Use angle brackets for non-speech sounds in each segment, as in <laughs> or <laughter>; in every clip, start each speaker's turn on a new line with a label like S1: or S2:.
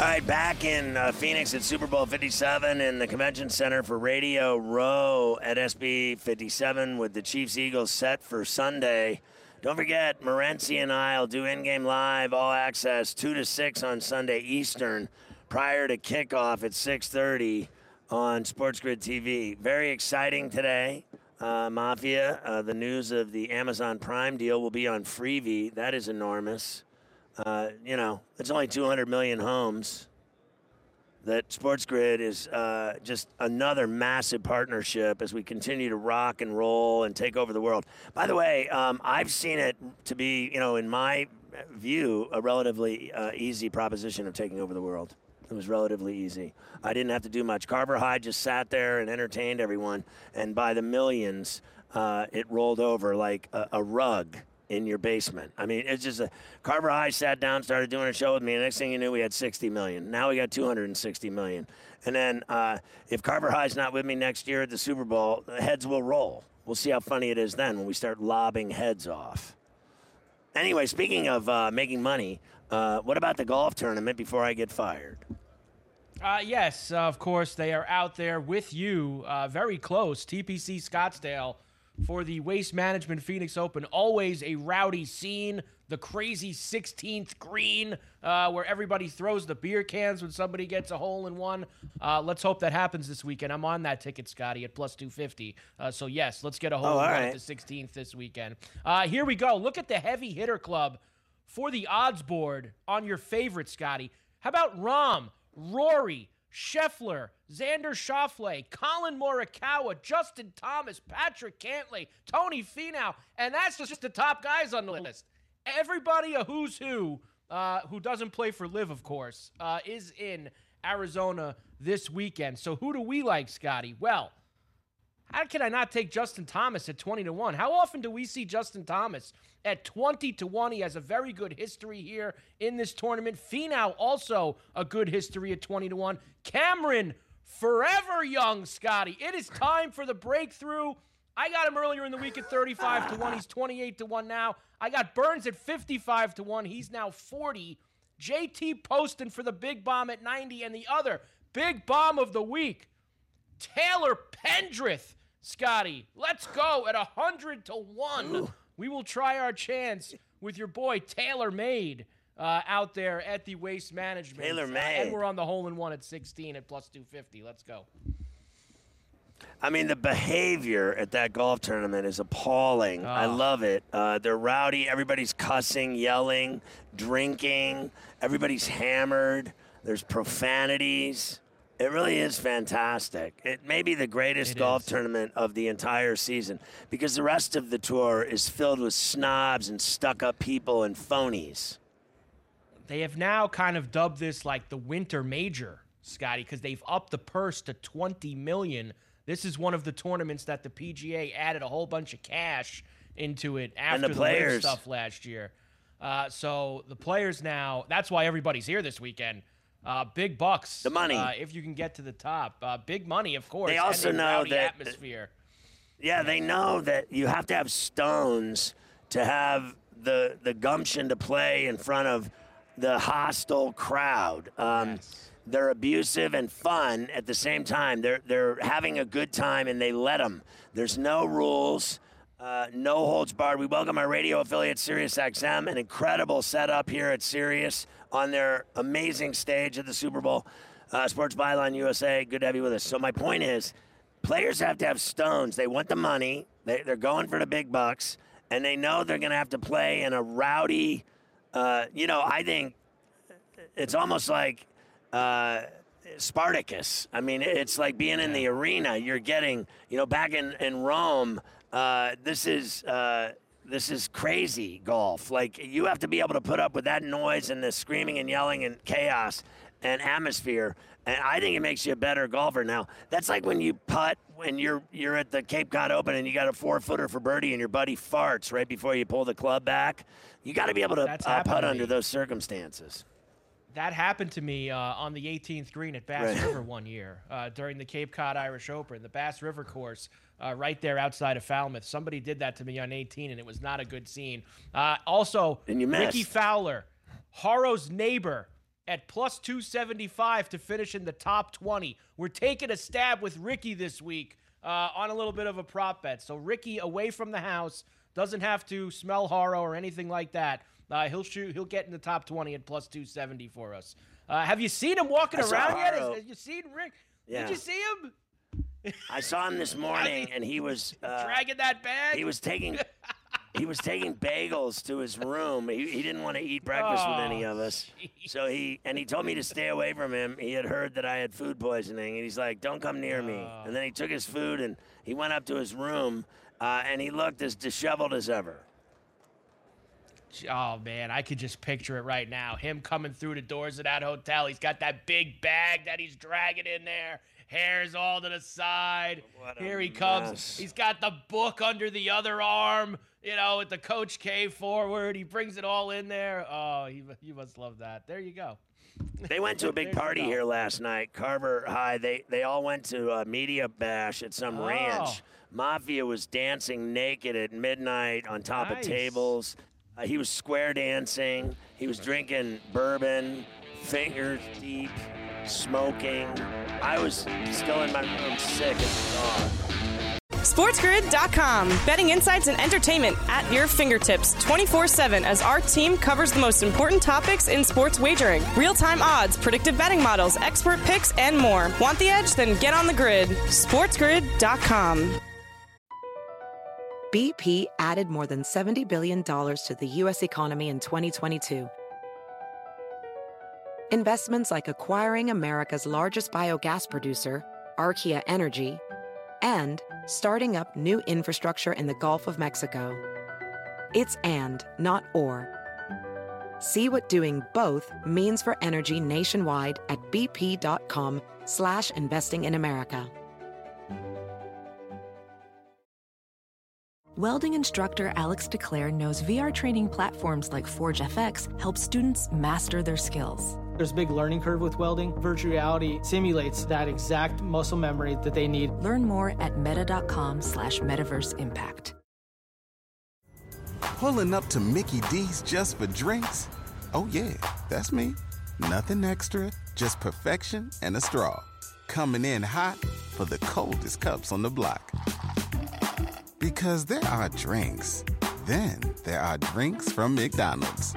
S1: All right, back in uh, Phoenix at Super Bowl 57 in the Convention Center for Radio Row at SB 57 with the Chiefs Eagles set for Sunday. Don't forget, Morency and I will do in-game live, all access, two to six on Sunday Eastern, prior to kickoff at 6:30 on Sports Grid TV. Very exciting today. Uh, Mafia, uh, the news of the Amazon Prime deal will be on Freevee. That is enormous. Uh, you know, it's only 200 million homes. That Sports Grid is uh, just another massive partnership as we continue to rock and roll and take over the world. By the way, um, I've seen it to be, you know, in my view, a relatively uh, easy proposition of taking over the world. It was relatively easy. I didn't have to do much. Carver High just sat there and entertained everyone, and by the millions, uh, it rolled over like a, a rug in your basement. I mean, it's just a Carver High sat down, started doing a show with me. And next thing you knew, we had 60 million. Now we got 260 million. And then uh, if Carver High's not with me next year at the Super Bowl, the heads will roll. We'll see how funny it is then when we start lobbing heads off. Anyway, speaking of uh, making money, uh, what about the golf tournament before I get fired?
S2: Uh, yes, of course, they are out there with you, uh, very close. TPC Scottsdale for the Waste Management Phoenix Open. Always a rowdy scene. The crazy 16th green uh, where everybody throws the beer cans when somebody gets a hole in one. Uh, let's hope that happens this weekend. I'm on that ticket, Scotty, at plus 250. Uh, so, yes, let's get a hole
S1: Oh,
S2: in one
S1: right.
S2: at the 16th this weekend. Uh, here we go. Look at the heavy hitter club for the odds board on your favorite, Scotty. How about Rahm, Rory, Scheffler, Xander Schauffele, Collin Morikawa, Justin Thomas, Patrick Cantlay, Tony Finau, and that's just the top guys on the list. Everybody a who's who, uh, who doesn't play for LIV, of course, uh, is in Arizona this weekend. So who do we like, Scotty? Well, how can I not take Justin Thomas at 20 to 1? How often do we see Justin Thomas at 20 to 1? He has a very good history here in this tournament. Finau also a good history at 20 to 1. Cameron forever young, Scotty. It is time for the breakthrough. I got him earlier in the week at 35 to 1. He's 28 to 1 now. I got Burns at 55 to 1. He's now 40. JT Poston for the big bomb at 90 and the other big bomb of the week. Taylor Pendrith, Scotty. Let's go at 100 to 1. We will try our chance with your boy Taylor Made uh, out there at the Waste Management.
S1: Taylor Made.
S2: and we're on the hole in one at 16 at plus 250. Let's go.
S1: I mean, the behavior at that golf tournament is appalling. I love it. Uh, they're rowdy. Everybody's cussing, yelling, drinking. Everybody's hammered. There's profanities. It really is fantastic. It may be the greatest
S2: It
S1: golf
S2: is.
S1: tournament of the entire season because the rest of the tour is filled with snobs and stuck up people and phonies.
S2: They have now kind of dubbed this like the winter major, Scotty, because they've upped the purse to 20 million. This is one of the tournaments that the PGA added a whole bunch of cash into it after
S1: the
S2: the, stuff last year. Uh, so the players now, that's why everybody's here this weekend. Uh, big bucks.
S1: The money.
S2: Uh, if you can get to the top. Uh, big money, of course.
S1: They also know that-
S2: atmosphere.
S1: Yeah, they know that you have to have stones to have the the gumption to play in front of the hostile crowd. Um, They're abusive and fun at the same time. They're they're having a good time and they let them. There's no rules. Uh, no holds barred. We welcome our radio affiliate, SiriusXM, an incredible setup here at Sirius on their amazing stage at the Super Bowl. Uh, Sports Byline USA, good to have you with us. So my point is, players have to have stones. They want the money. They, they're going for the big bucks, and they know they're going to have to play in a rowdy. Uh, you know, I think it's almost like uh, Spartacus. I mean, it's like being in the arena. You're getting, you know, back in in Rome. Uh, this is. This is crazy golf. Like you have to be able to put up with that noise and the screaming and yelling and chaos and atmosphere. And I think it makes you a better golfer. Now that's like when you putt when you're you're at the Cape Cod Open and you got a four footer for birdie and your buddy farts right before you pull the club back. You got to be able to uh, putt
S2: to
S1: under those circumstances.
S2: That happened to me uh, on the 18th green at Bass
S1: Right.
S2: River one year uh, during the Cape Cod Irish Open, the Bass River course uh, right there outside of Falmouth. Somebody did that to me on 18, and it was not a good scene. Uh, also,
S1: And you
S2: Ricky. Fowler, Haro's neighbor, at plus 275 to finish in the top 20. We're taking a stab with Ricky this week uh, on a little bit of a prop bet. So Ricky away from the house doesn't have to smell Haro or anything like that. Uh, he'll shoot. He'll get in the top 20 at plus 270 for us. Uh, have you seen him walking around yet?
S1: Haro.
S2: Have you seen Rick?
S1: Yeah.
S2: Did you see him
S1: I saw him this <laughs> morning, and he was uh,
S2: dragging that bag?
S1: he was taking <laughs> he was taking bagels to his room. He, he didn't want to eat breakfast with any
S2: Oh,
S1: of us. So he and he told me to stay away from him. He had heard that I had food poisoning, and he's like, "Don't come near me."
S2: Oh.
S1: And then he took his food and he went up to his room, uh, and he looked as disheveled as ever.
S2: Oh man, I could just picture it right now. Him coming through the doors of that hotel. He's got that big bag that he's dragging in there. Hair's all to the side.
S1: What
S2: Here he comes. He's got the book under the other arm. You know, with the Coach K foreword. He brings it all in there. Oh, he, you must love that. There you go.
S1: They went to a <laughs> big party here last night. Carver High. They they all went to a media bash at some
S2: Oh.
S1: ranch. Mafia was dancing naked at midnight on top of tables. Uh, he was square dancing. He was drinking bourbon, fingers deep, smoking. I was still in my room sick as a dog.
S3: SportsGrid.com. Betting insights and entertainment at your fingertips 24 7 as our team covers the most important topics in sports wagering real time odds, predictive betting models, expert picks, and more. Want the edge? Then get on the grid. SportsGrid.com.
S4: BP added more than $70 billion to the U.S. economy in 2022. Investments like acquiring America's largest biogas producer, Archaea Energy, and starting up new infrastructure in the Gulf of Mexico. It's and, not or. See what doing both means for energy nationwide at bp.com slash investing in America.
S5: Welding instructor Alex DeClaire knows VR training platforms like Forge FX help students master their skills.
S6: There's a big learning curve with welding. Virtual reality simulates that exact muscle memory that they need.
S5: Learn more at meta.com slash metaverse impact.
S7: Pulling up to Mickey D's just for drinks? Oh, yeah, that's me. Nothing extra, just perfection and a straw. Coming in hot for the coldest cups on the block. Because there are drinks, then there are drinks from McDonald's.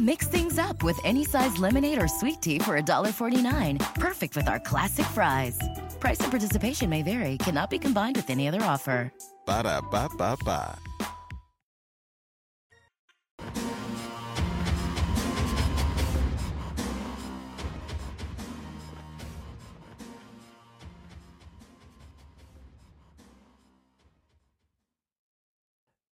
S8: Mix things up with any size lemonade or sweet tea for $1.49. Perfect with our classic fries. Price and participation may vary, cannot be combined with any other offer.
S7: Ba da ba ba ba.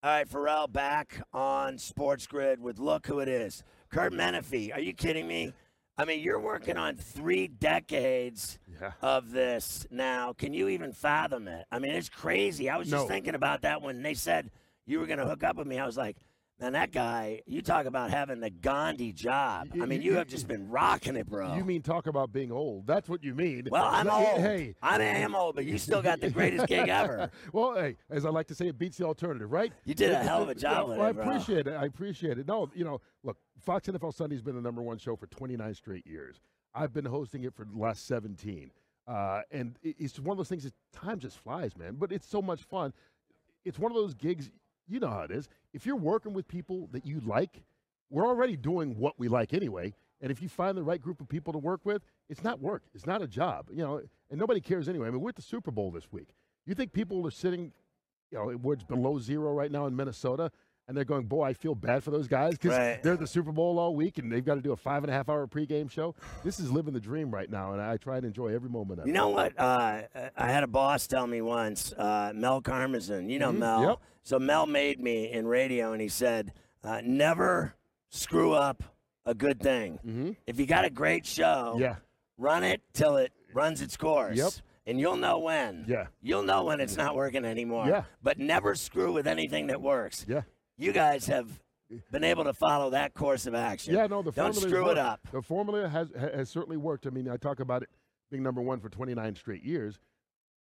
S1: All right, Ferrall back on Sports Grid with Look Who It Is. Kurt Menefee, are you kidding me? I mean, you're working on three decades of this now. Can you even fathom it? I mean, it's crazy. I was just thinking about that when they said you were going to hook up with me. I was like, Man, that guy, you talk about having the Gandhi job. I mean, you have just been rocking it, bro.
S9: You mean talk about being old? That's what you mean.
S1: Well, I'm old.
S9: Hey,
S1: I am old, but you still got the greatest gig <laughs> ever.
S9: well, hey, as I like to say, it beats the alternative, right?
S1: You did a hell of a <laughs> job with
S9: well,
S1: it,
S9: I
S1: bro.
S9: appreciate it. I appreciate it. No, you know, look, Fox NFL Sunday's been the number one show for 29 straight years. I've been hosting it for the last 17. Uh, and it's one of those things that time just flies, man. But it's so much fun. It's one of those gigs, you know how it is. If you're working with people that you like, we're already doing what we like anyway. And if you find the right group of people to work with, it's not work. It's not a job, you know. And nobody cares anyway. I mean, we're at the Super Bowl this week. You think people are sitting, you know, where it's below zero right now in Minnesota, and they're going, "Boy, I feel bad for those guys because
S1: Right.
S9: they're at the Super Bowl all week and they've got to do a five and a half hour pregame show." This is living the dream right now, and I try and enjoy every moment of
S1: You
S9: it.
S1: You know what? Uh, I had a boss tell me once, uh, Mel Karmazin. You know
S9: Mhm,
S1: Mel.
S9: yep.
S1: So Mel made me in radio, and he said, uh, "Never screw up a good thing.
S9: Mm-hmm.
S1: If you got a great show,
S9: Yeah.
S1: run it till it runs its course.
S9: Yep.
S1: And you'll know when.
S9: Yeah.
S1: You'll know when it's not working anymore.
S9: Yeah.
S1: But never screw with anything that works.
S9: Yeah.
S1: You guys have been able to follow that course of action.
S9: Yeah, no, the
S1: Don't
S9: formula
S1: screw it up.
S9: The formula has has certainly worked. I mean, I talk about it being number one for 29 straight years.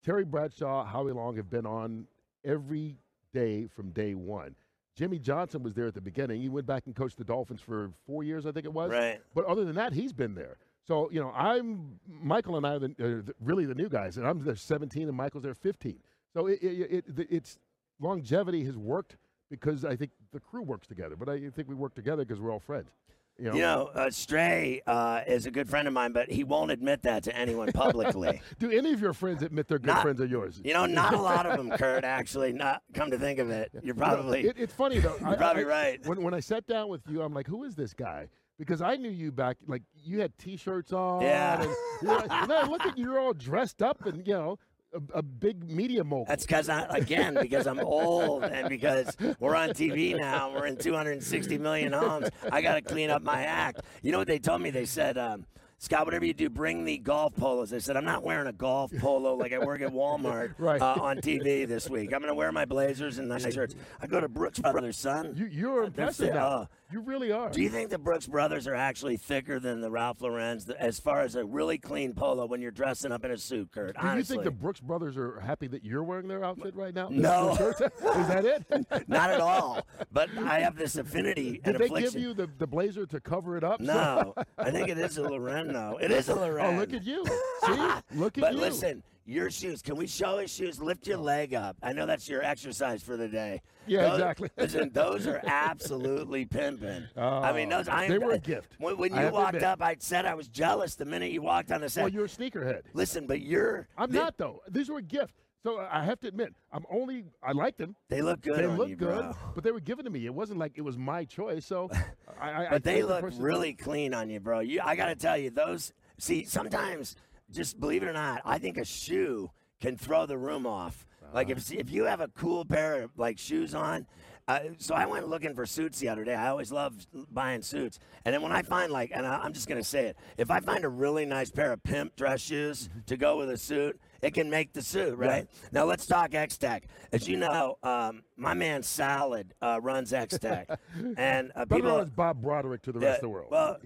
S9: Terry Bradshaw, Howie Long have been on every day from day one. Jimmy Johnson was there at the beginning. He went back and coached the Dolphins for four years, I think it was.
S1: Right.
S9: But other than that, he's been there. So you know, I'm Michael and I are the, the, really the new guys, and I'm there 17, and Michael's there 15. So it, it, it, it's longevity has worked because I think the crew works together. But I think we work together because we're all friends. You know,
S1: You know, uh, Stray uh, is a good friend of mine, but he won't admit that to anyone publicly. <laughs>
S9: Do any of your friends admit they're good
S1: Not-
S9: friends of yours?
S1: you know, not a lot of them, Kurt. Actually, not come to think of it, you're probably
S9: It, it's funny though.
S1: you're probably
S9: I,
S1: right.
S9: When when I sat down with you, I'm like, who is this guy? Because I knew you back, like you had T-shirts on.
S1: Yeah.
S9: And, you know, I look at you, you're all dressed up, and you know, a, a big media mogul.
S1: That's because I again because I'm old and because we're on TV now. We're in 260 million homes. I got to clean up my act. You know what they told me? They said. Um, Scott, whatever you do, bring the golf polos. I said, I'm not wearing a golf polo like I work at Walmart <laughs>
S9: Right.
S1: uh, on TV this week. I'm going to wear my blazers and nice shirts. I go to Brooks Brothers, son.
S9: you, you're impressive now.
S1: uh,
S9: you really are.
S1: Do you think the Brooks Brothers are actually thicker than the Ralph Lauren's as far as a really clean polo when you're dressing up in a suit, Kurt?
S9: Do you think the Brooks brothers are happy that you're wearing their outfit right now?
S1: No. <laughs> <laughs>
S9: is that it?
S1: Not at all. But I have this affinity
S9: Did
S1: and
S9: they
S1: affliction.
S9: give you the, the blazer to cover it up?
S1: No, I think it is a Loren, though. It is a Loren.
S9: Oh, look at you. <laughs> See? Look at
S1: But
S9: you.
S1: listen, your shoes. Can we show his shoes? Lift your leg up. I know that's your exercise for the day.
S9: Yeah,
S1: Those-
S9: exactly. <laughs>
S1: Listen, those are absolutely pimping. I mean, those. Oh, I,
S9: Oh, they were a gift.
S1: When, when you walked up, I said I was jealous the minute you walked on the set.
S9: Well, you're a sneakerhead.
S1: Listen, but you're.
S9: I'm
S1: they,
S9: not though. These were a gift. So uh, I have to admit, I'm only. I like them.
S1: They look good
S9: they look good,
S1: bro.
S9: but they were given to me. It wasn't like it was my choice. So, <laughs> I. I I
S1: But they
S9: think the
S1: look
S9: person-
S1: really clean on you, bro. You, I got to tell you, those. See, sometimes, just believe it or not, I think a shoe can throw the room off. Like if if you have a cool pair of like shoes on. Uh, so I went looking for suits the other day. I always love buying suits, and then when I find like, and I, I'm just gonna say it, if I find a really nice pair of pimp dress shoes to go with a suit, it can make the suit, right? Now let's talk X Tech. As you know, um, my man Salad uh, runs X Tech, <laughs> and uh, people.
S9: as Bob Broderick to the rest of the world.
S1: Well,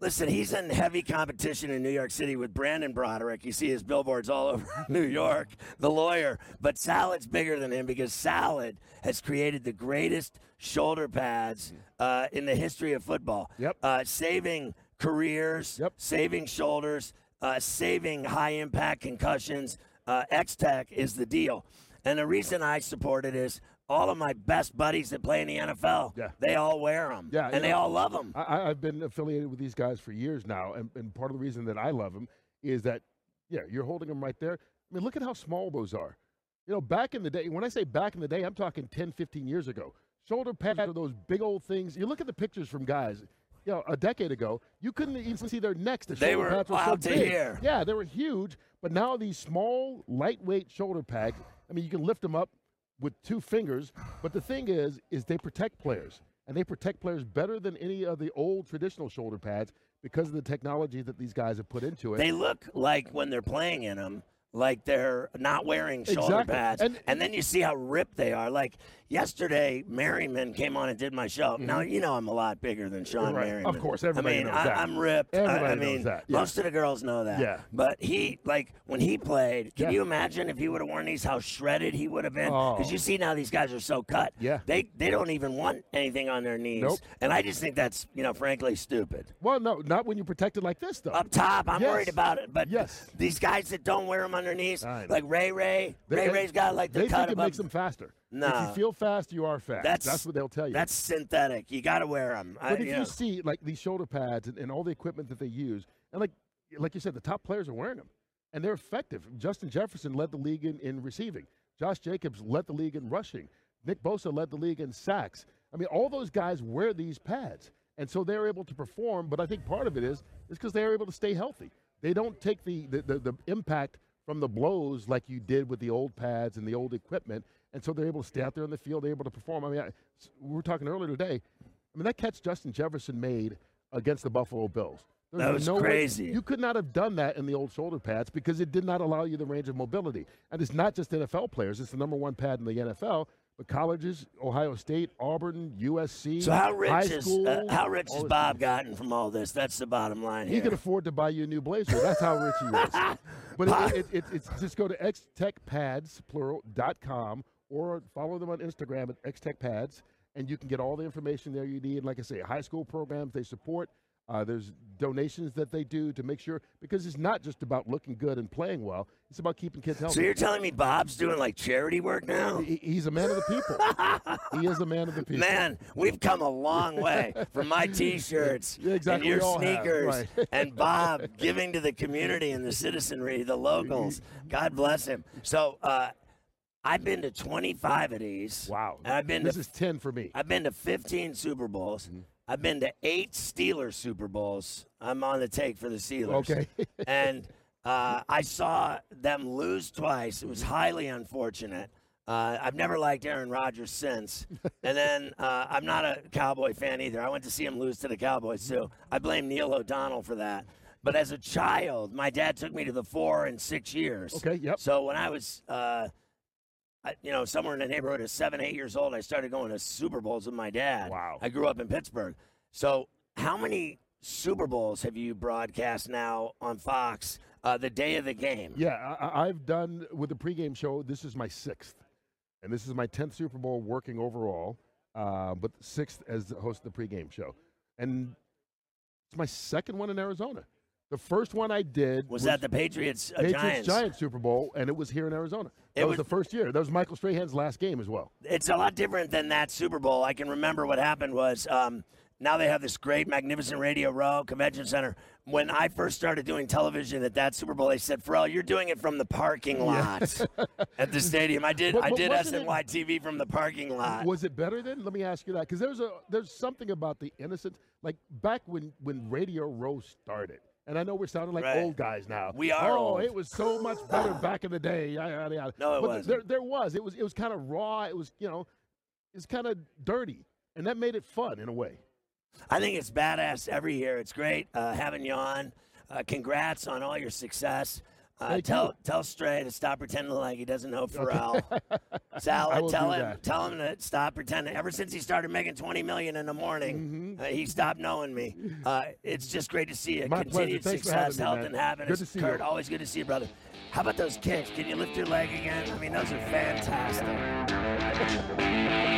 S1: listen, he's in heavy competition in New York City with Brandon Broderick. You see his billboards all <laughs> over <laughs> New York, the lawyer. But Salad's bigger than him because Salad has created the greatest shoulder pads uh, in the history of football.
S9: Yep.
S1: Uh, saving careers,
S9: Yep.
S1: saving shoulders, uh, saving high impact concussions. Uh, X Tech is the deal. And the reason I support it is all of my best buddies that play in the NFL,
S9: Yeah.
S1: they all wear them.
S9: Yeah,
S1: and they
S9: know,
S1: all love them.
S9: I- I've been affiliated with these guys for years now, and, and part of the reason that I love them is that, yeah, you're holding them right there. I mean, look at how small those are. You know, back in the day, when I say back in the day, I'm talking 10, 15 years ago. Shoulder pads are those big old things. You look at the pictures from guys, you know, a decade ago, you couldn't even see their necks. The
S1: They were
S9: were so
S1: to.
S9: Yeah, they were huge. But now these small, lightweight shoulder pads, I mean, you can lift them up with two fingers. But the thing is, is they protect players, and they protect players better than any of the old traditional shoulder pads because of the technology that these guys have put into it.
S1: They look like when they're playing in them, like they're not wearing shoulder
S9: Exactly.
S1: pads.
S9: And-
S1: And, then you see how ripped they are. Like, yesterday Merriman came on and did my show. Now you know I'm a lot bigger than Sean
S9: Mm-hmm. Right.
S1: Merriman.
S9: Of course, everybody
S1: I mean,
S9: knows
S1: I,
S9: that.
S1: I'm ripped. I-
S9: Everybody
S1: I,
S9: knows
S1: mean,
S9: that, yeah.
S1: most of the girls know that.
S9: Yeah.
S1: But he, like, when he played, can
S9: Yeah.
S1: you imagine if he would have worn these, how shredded he would have been? Because
S9: Oh.
S1: you see now these guys are so cut.
S9: Yeah.
S1: They they don't even want anything on their knees.
S9: Nope.
S1: And I just think that's you know frankly stupid.
S9: Well, no, not when you're protected like this, though.
S1: Up top, I'm
S9: Yes.
S1: worried about it. But
S9: Yes.
S1: these guys that don't wear them underneath, like Ray Ray,
S9: They-
S1: Ray Ray's got like the
S9: they
S1: cut
S9: think it makes them faster. No.
S1: If
S9: you feel fast, you are fast.
S1: That's
S9: That's what they'll tell you.
S1: That's synthetic. You got to wear them.
S9: But if you see like these shoulder pads and, and all the equipment that they use, and like like you said, the top players are wearing them, and they're effective. Justin Jefferson led the league in, in receiving. Josh Jacobs led the league in rushing. Nick Bosa led the league in sacks. I mean, all those guys wear these pads, and so they're able to perform. But I think part of it is is because they're able to stay healthy. They don't take the the, the, the impact from the blows like you did with the old pads and the old equipment, and so they're able to stay out there in the field. They're able to perform. I mean, I, we were talking earlier today. I mean, that catch Justin Jefferson made against the Buffalo Bills. There's
S1: That was
S9: no way-
S1: crazy.
S9: you could not have done that in the old shoulder pads because it did not allow you the range of mobility. And it's not just NFL players; it's the number one pad in the NFL. Colleges, Ohio State, Auburn, USC,
S1: So how rich is
S9: school,
S1: uh, how rich
S9: this-
S1: Bob gotten from all this? That's the bottom line here.
S9: He
S1: here.
S9: can afford to buy you a new blazer. That's how rich he is. <laughs> But it, it, it, it's just go to xtechpads plural dot or follow them on Instagram at xtechpads, and you can get all the information there you need. Like I say, high school programs they support. Uh, there's donations that they do to make sure because it's not just about looking good and playing well. It's about keeping kids healthy.
S1: so you're telling me Bob's doing like charity work now?
S9: He- he's a man of the people. <laughs> he is a man of the people.
S1: Man, we've come a long way from my <laughs> T-shirts
S9: Yeah, exactly,
S1: and your
S9: all have,
S1: sneakers
S9: right. <laughs>
S1: and Bob giving to the community and the citizenry, the locals. God bless him. So uh, I've been to 25 of these.
S9: Wow.
S1: And I've been
S9: this
S1: to
S9: is 10 for me.
S1: I've been to 15 Super Bowls. I've been to eight Steelers Super Bowls. I'm on the take for the Steelers.
S9: Okay. <laughs>
S1: and uh, I saw them lose twice. It was highly unfortunate. Uh, I've never liked Aaron Rodgers since. And then uh, I'm not a Cowboy fan either. I went to see him lose to the Cowboys too. I blame Neil O'Donnell for that. But as a child, my dad took me to the four and six years.
S9: Okay, yep.
S1: So when I was, uh, I, you know, somewhere in the neighborhood of seven, eight years old, I started going to Super Bowls with my dad.
S9: Wow.
S1: I grew up in Pittsburgh. So how many Super Bowls have you broadcast now on Fox uh, the day of the game?
S9: Yeah, I, I- I've done with the pregame show. This is my sixth, and this is my tenth Super Bowl working overall, uh, but sixth as the host of the pregame show, and it's my second one in Arizona. The first one I did
S1: Was that the Patriots, uh,
S9: Patriots
S1: Giants?
S9: Super Bowl, and it was here in Arizona.
S1: It
S9: was,
S1: was-
S9: the first year. That was Michael Strahan's last game as well.
S1: It's a lot different than that Super Bowl. I can remember what happened was um, now they have this great, magnificent Radio Row Convention Center. When I first started doing television at that Super Bowl, they said, "Ferrall, you're doing it from the parking lot <laughs> at the stadium." I did.
S9: But-
S1: I did
S9: it-
S1: SNY TV from the parking lot.
S9: Was it better then? Let me ask you that because there's a there's something about the innocence, like back when when Radio Row started. And I know we're sounding like
S1: Right.
S9: old guys now.
S1: We are
S9: Oh,
S1: old.
S9: it was so much better back in the day. Yada, yada.
S1: No, it wasn't.
S9: There, there was. It was. It was kind of raw. It was. You know, it's kind of dirty, and that made it fun in a way.
S1: I think it's badass every year. It's great uh, having you on. Uh, congrats on all your success. Uh, tell tell Stray to stop pretending like he doesn't know Ferrall. <laughs> Sal,
S9: I
S1: tell him
S9: that.
S1: tell him to stop pretending. Ever since he started making twenty million in the morning,
S9: Mm-hmm.
S1: uh, he stopped knowing me. Uh, it's just great to see you.
S9: My.
S1: Continued success,
S9: me,
S1: health, and happiness.
S9: Good to see
S1: Kurt,
S9: you.
S1: always good to see you, brother. How about those kicks? Can you lift your leg again? I mean, those are fantastic. <laughs>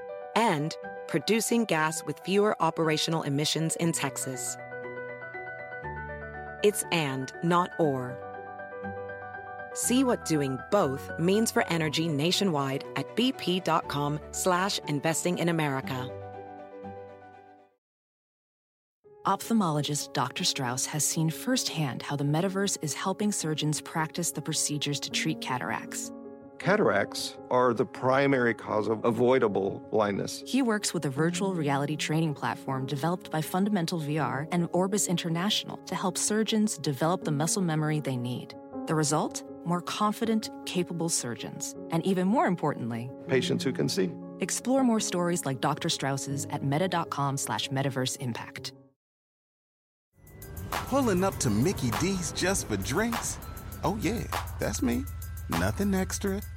S4: and producing gas with fewer operational emissions in Texas. It's and, not or. See what doing both means for energy nationwide at bp.com slash investing in America.
S5: Ophthalmologist Dr. Strauss has seen firsthand how the metaverse is helping surgeons practice the procedures to treat cataracts.
S10: Cataracts are the primary cause of avoidable blindness.
S5: He works with a virtual reality training platform developed by Fundamental VR and Orbis International to help surgeons develop the muscle memory they need. The result? More confident, capable surgeons. And even more importantly,
S10: Patients who can see.
S5: explore more stories like Dr. Strauss's at meta.com slash metaverse impact.
S7: Pulling up to Mickey D's just for drinks? Oh, yeah, that's me. Nothing extra,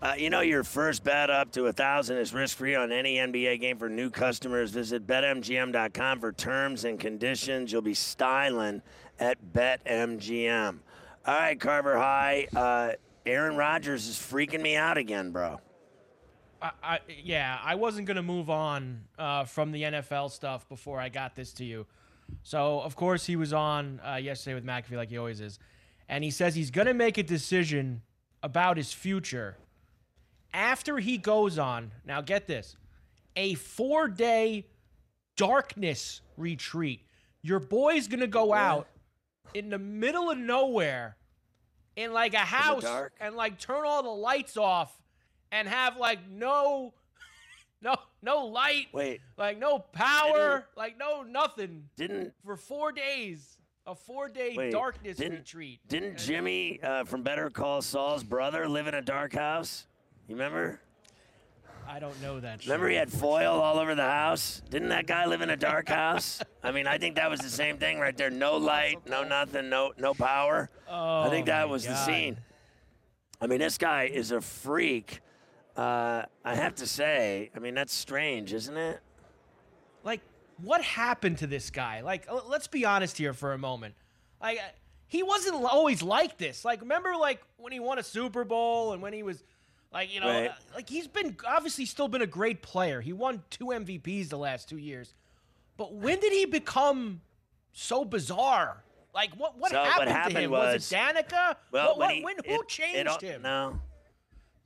S1: Uh, you know, your first bet up to a thousand is risk-free on any NBA game for new customers. Visit betmgm.com for terms and conditions. You'll be styling at BetMGM. All right, Carver High. Uh, Aaron Rodgers is freaking me out again, bro.
S2: I, I, yeah, I wasn't gonna move on uh, from the NFL stuff before I got this to you. So of course he was on uh, yesterday with McAfee like he always is, and he says he's gonna make a decision about his future after he goes on. Now get this, a four-day darkness retreat. Your boy's gonna go out in the middle of nowhere in like a house and like turn all the lights off and have like no <laughs> no no light
S1: Wait,
S2: like no power like no nothing
S1: didn't
S2: for four days a four day
S1: Wait,
S2: darkness
S1: didn't-
S2: retreat
S1: didn't Jimmy uh, from Better Call Saul's brother live in a dark house? You remember?
S2: i don't know that
S1: Remember he had foil all over the house? Didn't that guy live in a dark <laughs> house? I mean, I think that was the same thing right there. No light, no nothing, no no power. Oh, I think
S2: Oh,
S1: that
S2: my
S1: was the scene. I mean, this guy is a freak. Uh, I have to say, I mean, that's strange, isn't it?
S2: like what happened to this guy like let's be honest here for a moment like uh, he wasn't always like this like remember like when he won a super bowl and when he was like you know
S1: Right.
S2: uh, like he's been obviously still been a great player he won two mvps the last two years but when did he become so bizarre like what what
S1: So what
S2: happened, to him was,
S1: was-
S2: it danica
S1: Well,
S2: what,
S1: when he-
S2: when, who
S1: it
S2: changed
S1: all-
S2: him
S1: No,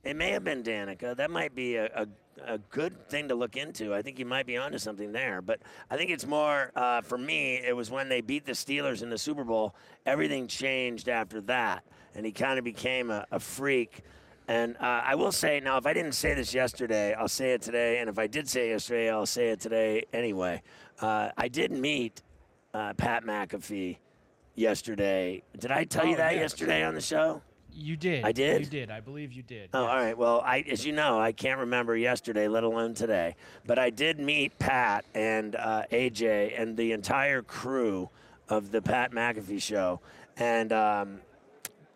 S1: it may have been Danica. That might be a, a, a good thing to look into. I think you might be onto something there. But I think it's more uh, for me. It was when they beat the Steelers in the Super Bowl. Everything changed after that, and he kind of became a, a freak. And uh, I will say now, if I didn't say this yesterday, I'll say it today. And if I did say it yesterday, I'll say it today anyway. Uh, I did meet uh, Pat McAfee yesterday. Did I tell you
S2: Oh,
S1: that
S2: yeah.
S1: yesterday on the show?
S2: you did
S1: I did?
S2: you did i believe you did
S1: Oh, all right. Well, I, as you know, I can't remember yesterday, let alone today. But I did meet Pat and uh, AJ and the entire crew of the Pat McAfee show. And, um,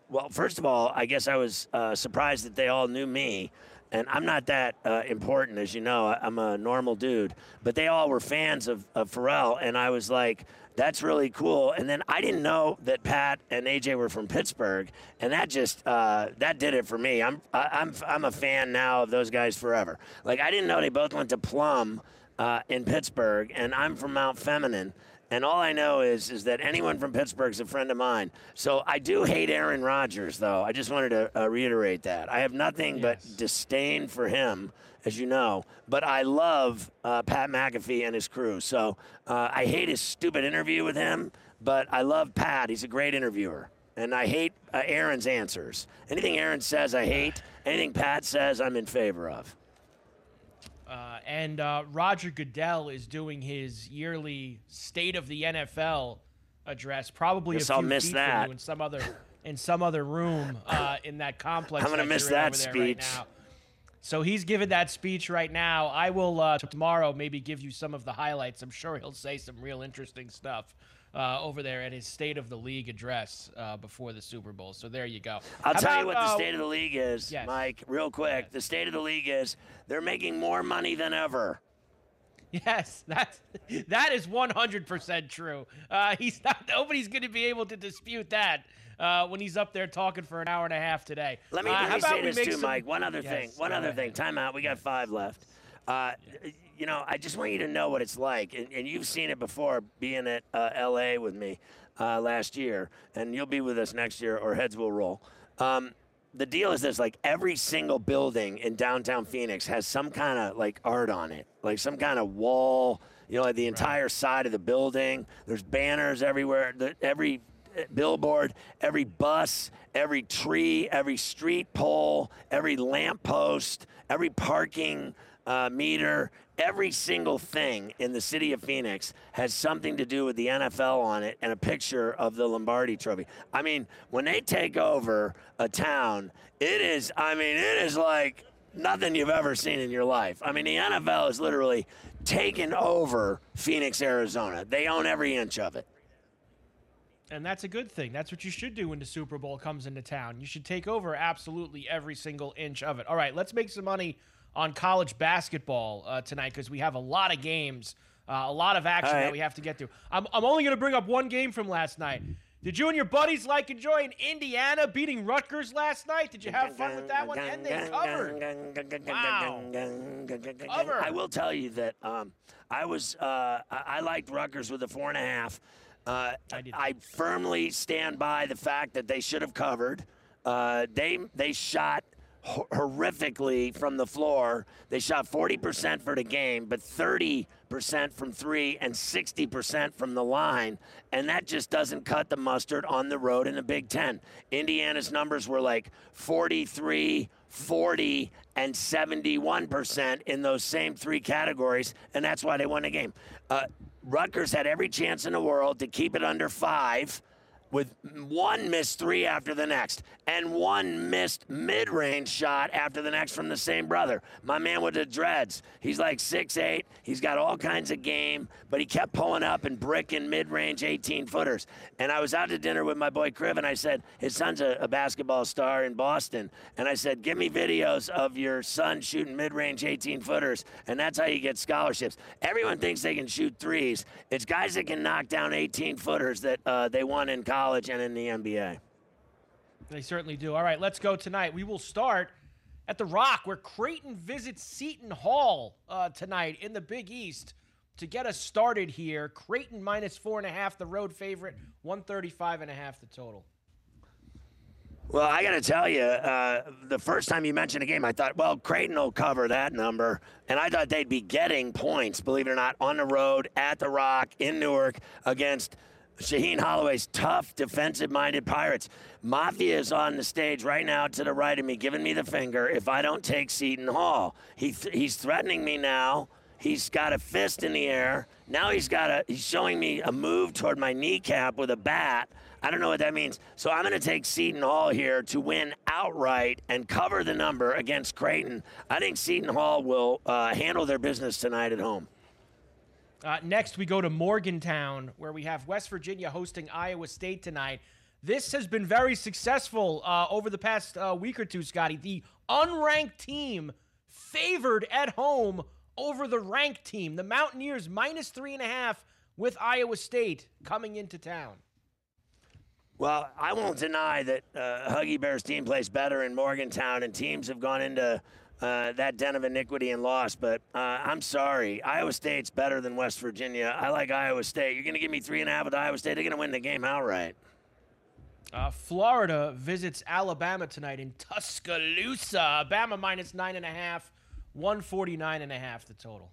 S1: well, first of all, I guess I was uh, surprised that they all knew me. And I'm not that uh, important, as you know. I'm a normal dude. But they all were fans of, of Ferrall. And I was like, that's really cool. And then I didn't know that Pat and AJ were from Pittsburgh, and that just uh, that did it for me. I'm I, I'm I'm a fan now of those guys forever. Like I didn't know they both went to Plum uh, in Pittsburgh, and I'm from Mount Feminine. And all I know is is that anyone from Pittsburgh's a friend of mine. So I do hate Aaron Rodgers, though. I just wanted to uh, reiterate that. I have nothing but disdain for him, as you know. But I love uh, Pat McAfee and his crew. So uh, I hate his stupid interview with him, but I love Pat. He's a great interviewer. And I hate uh, Aaron's answers. Anything Aaron says, I hate. Anything Pat says, I'm in favor of.
S2: Uh, and uh, Roger Goodell is doing his yearly State of the NFL address, probably
S1: Guess
S2: a
S1: I'll
S2: few
S1: miss
S2: feet
S1: that.
S2: from you in some other in some other room uh, in that complex.
S1: I'm gonna
S2: that
S1: miss
S2: you're in
S1: that
S2: over there right
S1: speech.
S2: now. So he's giving that speech right now. I will uh, tomorrow maybe give you some of the highlights. I'm sure he'll say some real interesting stuff uh, over there at his State of the League address uh, before the Super Bowl. So there you go.
S1: I'll
S2: How
S1: tell you
S2: about,
S1: what the
S2: uh,
S1: state of the league is,
S2: yes.
S1: Mike, real quick. The state of the league is they're making more money than ever.
S2: Yes, that's that is 100% true. Uh, he's not. Nobody's going to be able to dispute that uh, when he's up there talking for an hour and a half today.
S1: Let me,
S2: uh,
S1: let me say this too,
S2: some-
S1: Mike. One other
S2: Yes,
S1: thing. One other
S2: ahead.
S1: thing. Time out. We got five left. Uh, you know, I just want you to know what it's like, and, and you've seen it before, being at uh, L.A. with me uh, last year, and you'll be with us next year, or heads will roll. Um, the deal is this: like every single building in downtown Phoenix has some kind of like art on it, like some kind of wall. You know, like the entire side of the building. There's banners everywhere. The, every uh, billboard, every bus, every tree, every street pole, every lamp post, every parking uh, meter, every single thing in the city of Phoenix has something to do with the NFL on it and a picture of the Lombardi trophy. I mean, when they take over a town, it is, I mean, it is like nothing you've ever seen in your life. I mean, the NFL is literally taken over Phoenix, Arizona. They own every inch of it.
S2: And that's a good thing. That's what you should do when the Super Bowl comes into town. You should take over absolutely every single inch of it. All right, let's make some money on college basketball uh, tonight because we have a lot of games, uh, a lot of action
S1: All right.
S2: that we have to get to. I'm, I'm only going to bring up one game from last night. Did you and your buddies like enjoying Indiana beating Rutgers last night? Did you have fun with that one? And they covered. Wow. Cover.
S1: I will tell you that um, I was uh, I I liked Rutgers with a four and a half. Uh, I, firmly stand by the fact that they should have covered. Uh, they they shot hor- horrifically from the floor. They shot 40% for the game, but 30% from three and 60% from the line. And that just doesn't cut the mustard on the road in the Big Ten. Indiana's numbers were like 43, 40, and 71% in those same three categories. And that's why they won the game. Uh, Rutgers had every chance in the world to keep it under five with one missed three after the next and one missed mid-range shot after the next from the same brother. My man with the dreads. He's like 6'8". He's got all kinds of game, but he kept pulling up and bricking mid-range 18-footers. And I was out to dinner with my boy Criv, and I said, his son's a, a basketball star in Boston. And I said, give me videos of your son shooting mid-range 18-footers, and that's how you get scholarships. Everyone thinks they can shoot threes. It's guys that can knock down 18-footers that uh, they won in college and in the NBA.
S2: They certainly do. All right, let's go tonight. We will start at the Rock, where Creighton visits Seton Hall uh, tonight in the Big East to get us started here. Creighton minus four and a half, the road favorite, 135 and a half the total.
S1: Well, I got to tell you, uh, the first time you mentioned a game, I thought, well, Creighton will cover that number. And I thought they'd be getting points, believe it or not, on the road at the Rock in Newark against Shaheen Holloway's tough, defensive minded Pirates. Mafia is on the stage right now to the right of me, giving me the finger if I don't take Seton Hall. He th- he's threatening me now. He's got a fist in the air. Now he's got a he's showing me a move toward my kneecap with a bat. I don't know what that means. So I'm going to take Seton Hall here to win outright and cover the number against Creighton. I think Seton Hall will uh, handle their business tonight at home.
S2: Uh, next, we go to Morgantown, where we have West Virginia hosting Iowa State tonight. This has been very successful uh, over the past uh, week or two, Scotty. The unranked team favored at home over the ranked team. The Mountaineers minus three and a half with Iowa State coming into town.
S1: Well, I won't deny that uh, Huggy Bear's team plays better in Morgantown, and teams have gone into uh, that den of iniquity and loss. But uh, I'm sorry, Iowa State's better than West Virginia. I like Iowa State. You're going to give me three and a half with Iowa State. They're going to win the game outright.
S2: Uh, Florida visits Alabama tonight in Tuscaloosa. Bama minus nine and a half, 149 and a half the total.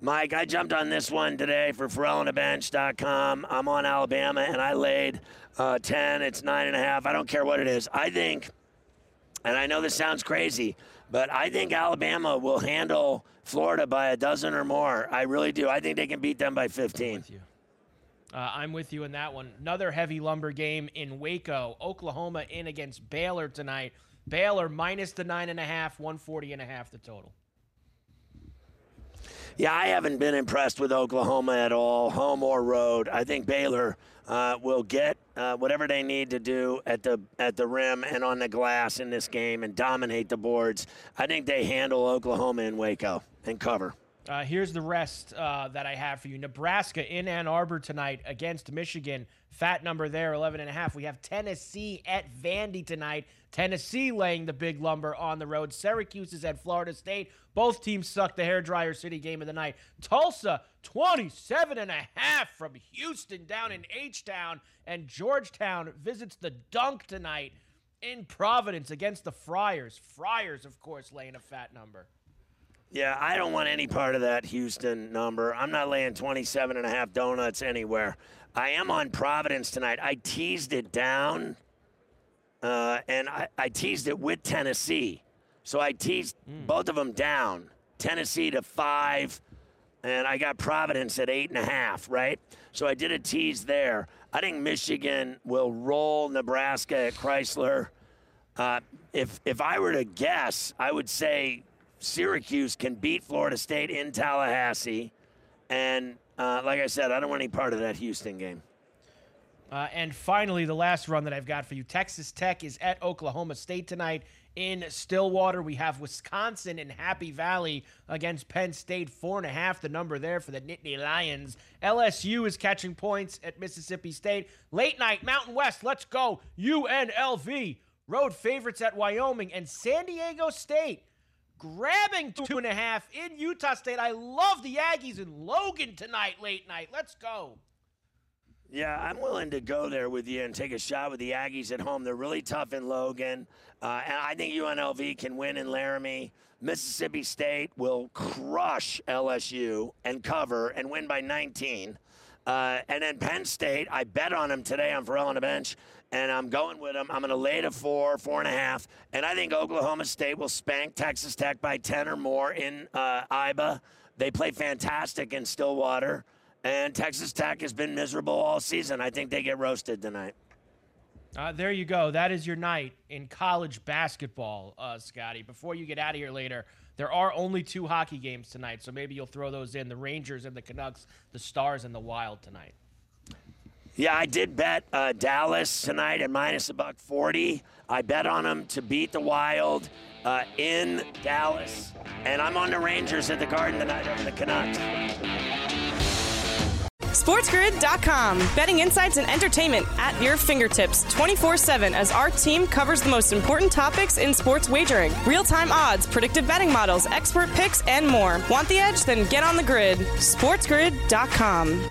S1: Mike, I jumped on this one today for FerrallOnTheBench.com. I'm on Alabama, and I laid uh, 10. It's nine and a half. I don't care what it is. I think, and I know this sounds crazy, but I think Alabama will handle Florida by a dozen or more. I really do. I think they can beat them by 15.
S2: Uh, I'm with you in that one. Another heavy lumber game in Waco. Oklahoma in against Baylor tonight. Baylor minus the nine and a half, 140 and a half the total.
S1: Yeah, I haven't been impressed with Oklahoma at all, home or road. I think Baylor uh, will get uh, whatever they need to do at the at the rim and on the glass in this game and dominate the boards. I think they handle Oklahoma in Waco and cover.
S2: Uh, here's the rest uh, that I have for you. Nebraska in Ann Arbor tonight against Michigan. Fat number there, 11 and a half. We have Tennessee at Vandy tonight. Tennessee laying the big lumber on the road. Syracuse is at Florida State. Both teams suck the hairdryer city game of the night. Tulsa, 27 and a half from Houston down in H-Town. And Georgetown visits the dunk tonight in Providence against the Friars. Friars, of course, laying a fat number.
S1: Yeah, I don't want any part of that Houston number. I'm not laying 27 and a half donuts anywhere. I am on Providence tonight. I teased it down, uh, and I, I, teased it with Tennessee. So I teased mm. both of them down. Tennessee to five, and I got Providence at eight and a half, right? So I did a tease there. I think Michigan will roll Nebraska at Chrysler. Uh, if if I were to guess, I would say Syracuse can beat Florida State in Tallahassee, and uh, like I said, I don't want any part of that Houston game.
S2: Uh, and finally, the last run that I've got for you Texas Tech is at Oklahoma State tonight in Stillwater. We have Wisconsin and Happy Valley against Penn State. Four and a half, the number there for the Nittany Lions. LSU is catching points at Mississippi State. Late night, Mountain West, let's go. UNLV, road favorites at Wyoming. And San Diego State grabbing two and a half in Utah State. I love the Aggies in Logan tonight, late night. Let's go.
S1: Yeah, I'm willing to go there with you and take a shot with the Aggies at home. They're really tough in Logan. Uh, and I think UNLV can win in Laramie. Mississippi State will crush LSU and cover and win by 19. Uh, and then Penn State, I bet on them today on Ferrall on the bench and I'm going with them. I'm going to lay to four, four and a half, and I think Oklahoma State will spank Texas Tech by 10 or more in uh, IBA. They play fantastic in Stillwater, and Texas Tech has been miserable all season. I think they get roasted tonight.
S2: Uh, there you go. That is your night in college basketball, uh, Scotty. Before you get out of here later, there are only two hockey games tonight, so maybe you'll throw those in the Rangers and the Canucks, the Stars and the Wild tonight.
S1: Yeah, I did bet uh, Dallas tonight at minus a buck forty. I bet on them to beat the Wild uh, in Dallas, and I'm on the Rangers at the Garden tonight over the Canucks.
S3: SportsGrid.com. Betting insights and entertainment at your fingertips 24 7 as our team covers the most important topics in sports wagering real time odds, predictive betting models, expert picks, and more. Want the edge? Then get on the grid. SportsGrid.com.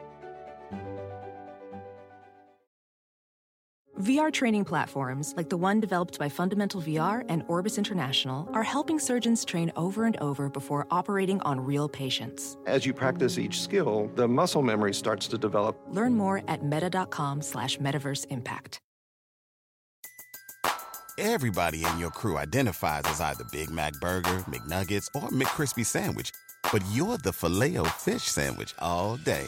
S5: VR training platforms, like the one developed by Fundamental VR and Orbis International, are helping surgeons train over and over before operating on real patients.
S10: As you practice each skill, the muscle memory starts to develop.
S5: Learn more at meta.com slash metaverse impact.
S7: Everybody in your crew identifies as either Big Mac Burger, McNuggets, or McCrispy Sandwich, but you're the filet fish Sandwich all day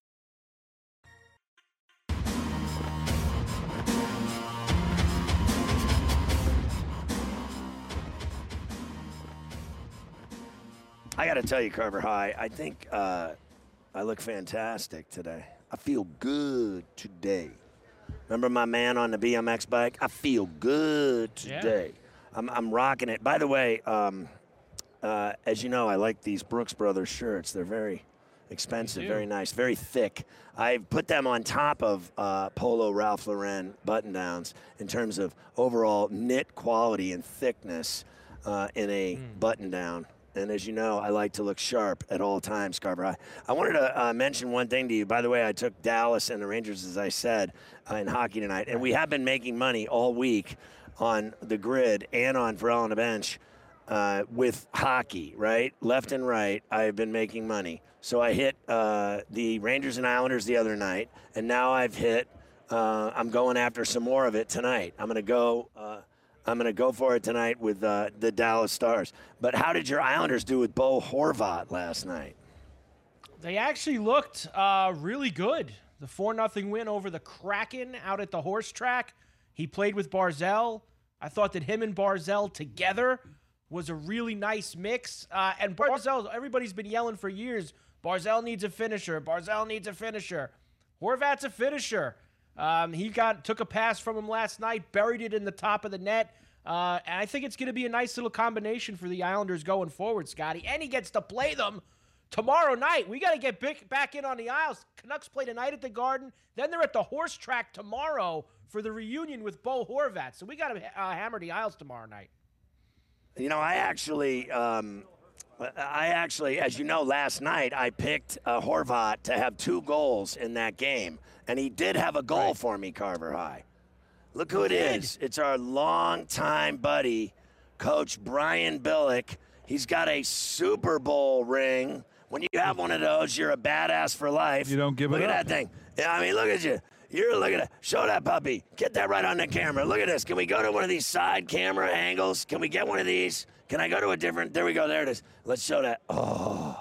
S1: I got to tell you, Carver High, I think uh, I look fantastic today. I feel good today. Remember my man on the BMX bike? I feel good today. Yeah. I'm, I'm rocking it. By the way, um, uh, as you know, I like these Brooks Brothers shirts. They're very expensive, very nice, very thick. I've put them on top of uh, Polo Ralph Lauren button downs in terms of overall knit quality and thickness uh, in a mm. button down. And as you know, I like to look sharp at all times, Carver. I, I wanted to uh, mention one thing to you. By the way, I took Dallas and the Rangers, as I said, uh, in hockey tonight. And we have been making money all week on the grid and on Ferrall on the bench. uh, with hockey, right? Left and right, I've been making money. So I hit uh, the Rangers and Islanders the other night, and now I've hit. Uh, I'm going after some more of it tonight. I'm going to go. I'm going to go for it tonight with uh, the Dallas Stars. But how did your Islanders do with Bo Horvat last night?
S2: They actually looked uh, really good. The 4 0 win over the Kraken out at the horse track. He played with Barzal. I thought that him and Barzal together was a really nice mix. Uh, and Barzal, everybody's been yelling for years Barzal needs a finisher. Barzal needs a finisher. Horvat's a finisher. Um, he got took a pass from him last night, buried it in the top of the net. Uh, and I think it's going to be a nice little combination for the Islanders going forward, Scotty. And he gets to play them tomorrow night. We got to get big, back in on the Isles. Canucks play tonight at the Garden. Then they're at the horse track tomorrow for the reunion with Bo Horvat. So we got to uh, hammer the Isles tomorrow night.
S1: You know, I actually, um, I actually, as you know, last night I picked uh, Horvat to have two goals in that game, and he did have a goal right. for me, Carver High. Look who it is. It's our longtime buddy, Coach Brian Billick. He's got a Super Bowl ring. When you have one of those, you're a badass for life.
S11: You don't give
S1: look
S11: it
S1: Look
S11: at
S1: that thing. Yeah, I mean, look at you. You're looking at show that puppy. Get that right on the camera. Look at this. Can we go to one of these side camera angles? Can we get one of these? Can I go to a different? There we go. There it is. Let's show that. Oh.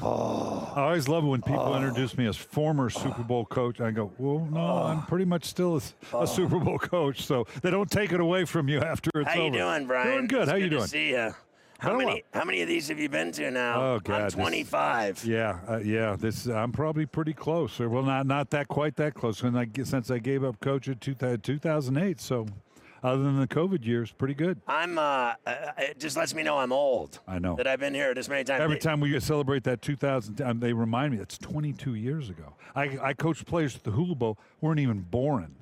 S1: Oh.
S11: I always love it when people oh. introduce me as former Super Bowl coach. I go, well, no, oh. I'm pretty much still a, a, oh. Super Bowl coach, so they don't take it away from you after it's
S1: How
S11: over.
S1: How you doing, Brian?
S11: Doing good.
S1: It's
S11: How
S1: good
S11: you doing?
S1: see you. How many? How many of these have you been to now?
S11: Oh God,
S1: I'm 25.
S11: This, yeah, uh, yeah. This I'm probably pretty close. Or Well, not not that quite that close. I since I gave up coach in 2008, so other than the COVID years, pretty good.
S1: I'm. Uh, uh, it just lets me know I'm old.
S11: I know
S1: that I've been here this many times.
S11: Every time we celebrate that 2000, um, they remind me that's 22 years ago. I, I coached players at the Hula Bowl weren't even born